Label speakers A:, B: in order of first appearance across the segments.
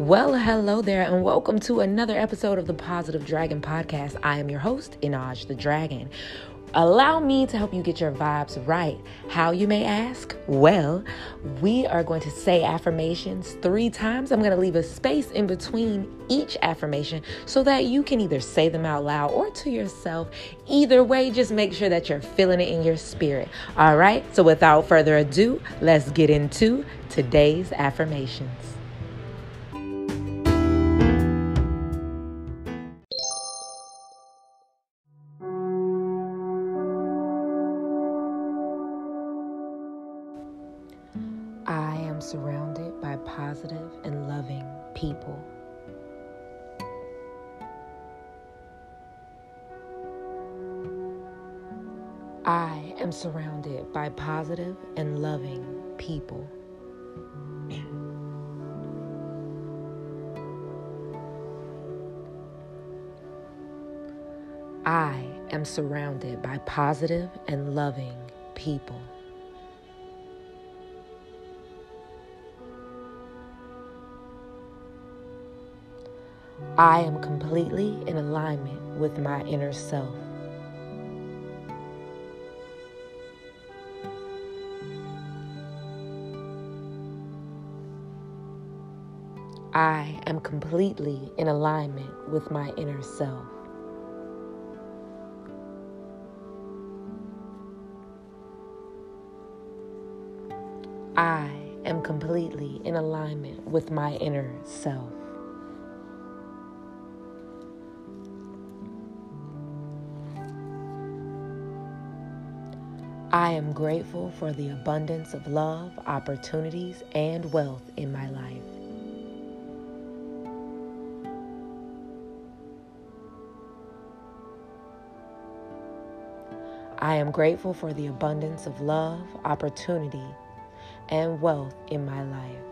A: Well, hello there, and welcome to another episode of the Positive Dragon Podcast. I am your host, Inaj the Dragon. Allow me to help you get your vibes right. How you may ask? Well, we are going to say affirmations three times. I'm going to leave a space in between each affirmation so that you can either say them out loud or to yourself. Either way, just make sure that you're feeling it in your spirit. All right, so without further ado, let's get into today's affirmations. Am surrounded by positive and loving people. I am surrounded by positive and loving people. I am surrounded by positive and loving people. I am completely in alignment with my inner self. I am completely in alignment with my inner self. I am completely in alignment with my inner self. I am grateful for the abundance of love, opportunities, and wealth in my life. I am grateful for the abundance of love, opportunity, and wealth in my life.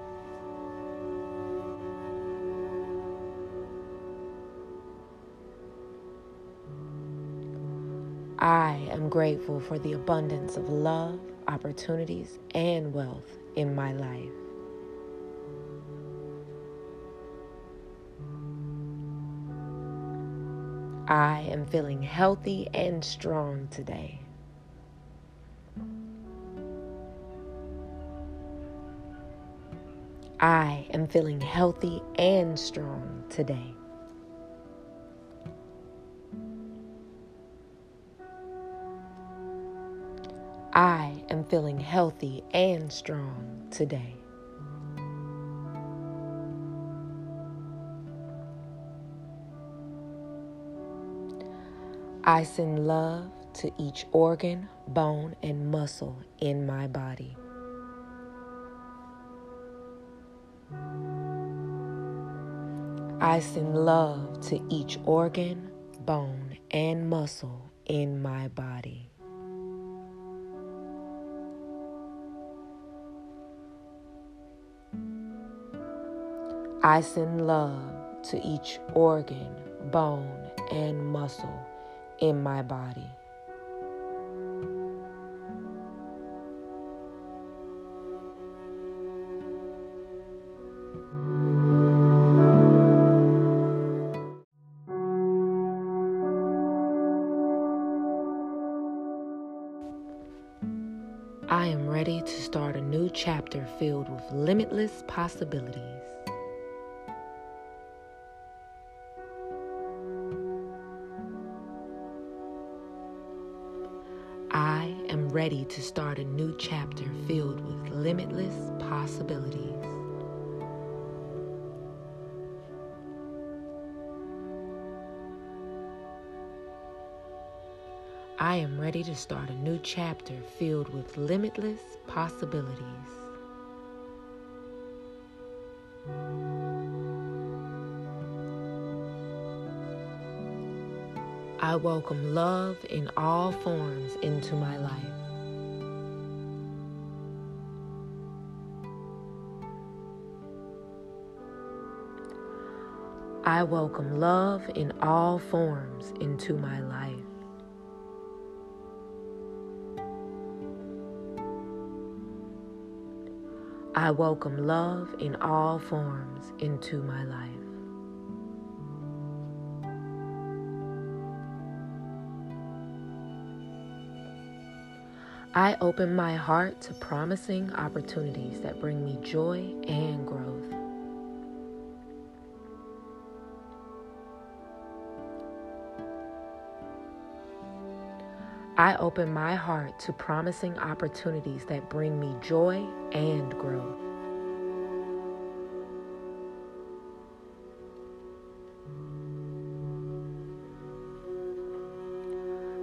A: I am grateful for the abundance of love, opportunities, and wealth in my life. I am feeling healthy and strong today. I am feeling healthy and strong today. Feeling healthy and strong today. I send love to each organ, bone, and muscle in my body. I send love to each organ, bone, and muscle in my body. I send love to each organ, bone, and muscle in my body. I am ready to start a new chapter filled with limitless possibilities. Ready to start a new chapter filled with limitless possibilities. I am ready to start a new chapter filled with limitless possibilities. I welcome love in all forms into my life. I welcome love in all forms into my life. I welcome love in all forms into my life. I open my heart to promising opportunities that bring me joy and growth. I open my heart to promising opportunities that bring me joy and growth.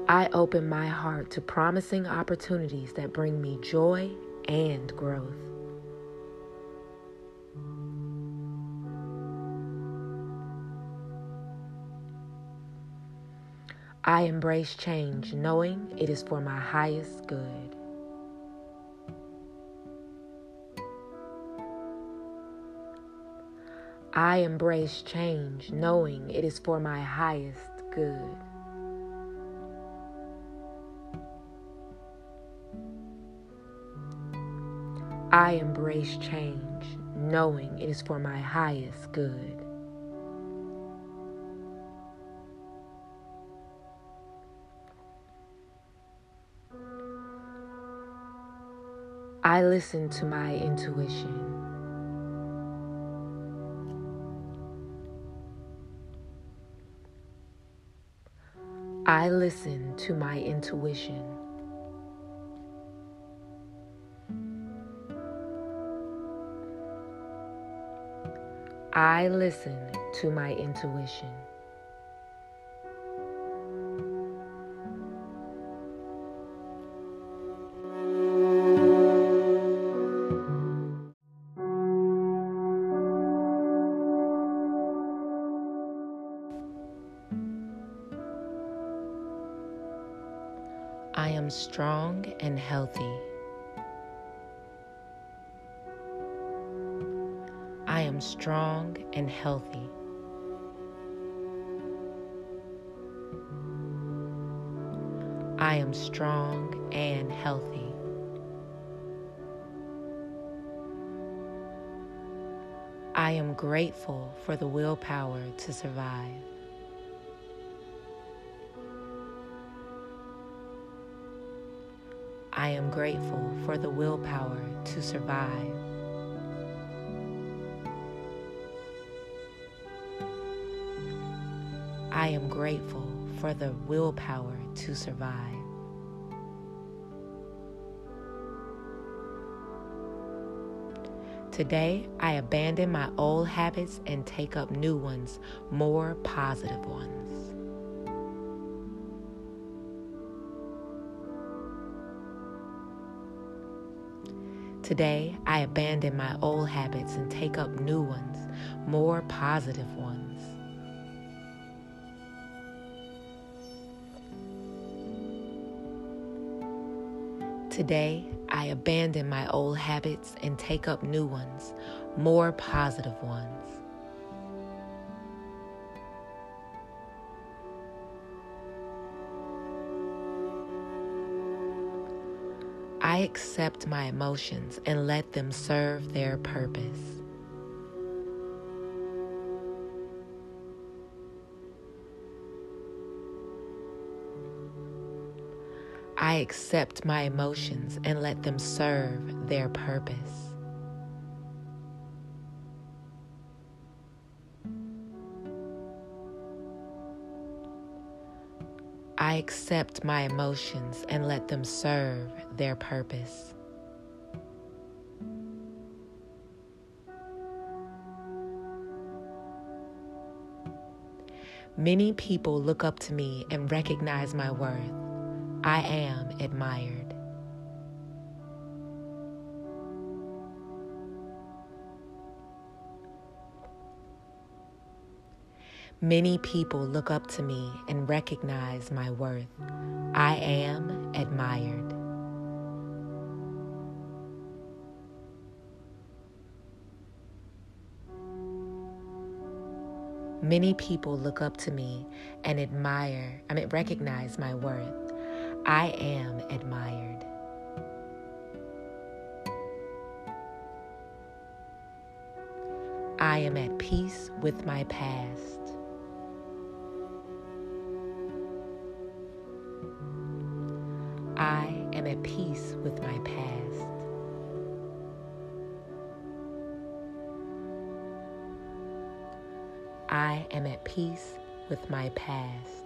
A: I open my heart to promising opportunities that bring me joy and growth. I embrace change knowing it is for my highest good. I embrace change knowing it is for my highest good. I embrace change knowing it is for my highest good. I listen to my intuition. I listen to my intuition. I listen to my intuition. I am strong and healthy. Am strong and healthy. I am strong and healthy. I am grateful for the willpower to survive. I am grateful for the willpower to survive. I am grateful for the willpower to survive. Today, I abandon my old habits and take up new ones, more positive ones. Today, I abandon my old habits and take up new ones, more positive ones. Today, I abandon my old habits and take up new ones, more positive ones. I accept my emotions and let them serve their purpose. I accept my emotions and let them serve their purpose. I accept my emotions and let them serve their purpose. Many people look up to me and recognize my worth. I am admired. Many people look up to me and recognize my worth. I am admired. Many people look up to me and admire, I mean, recognize my worth. I am admired. I am at peace with my past. I am at peace with my past. I am at peace with my past.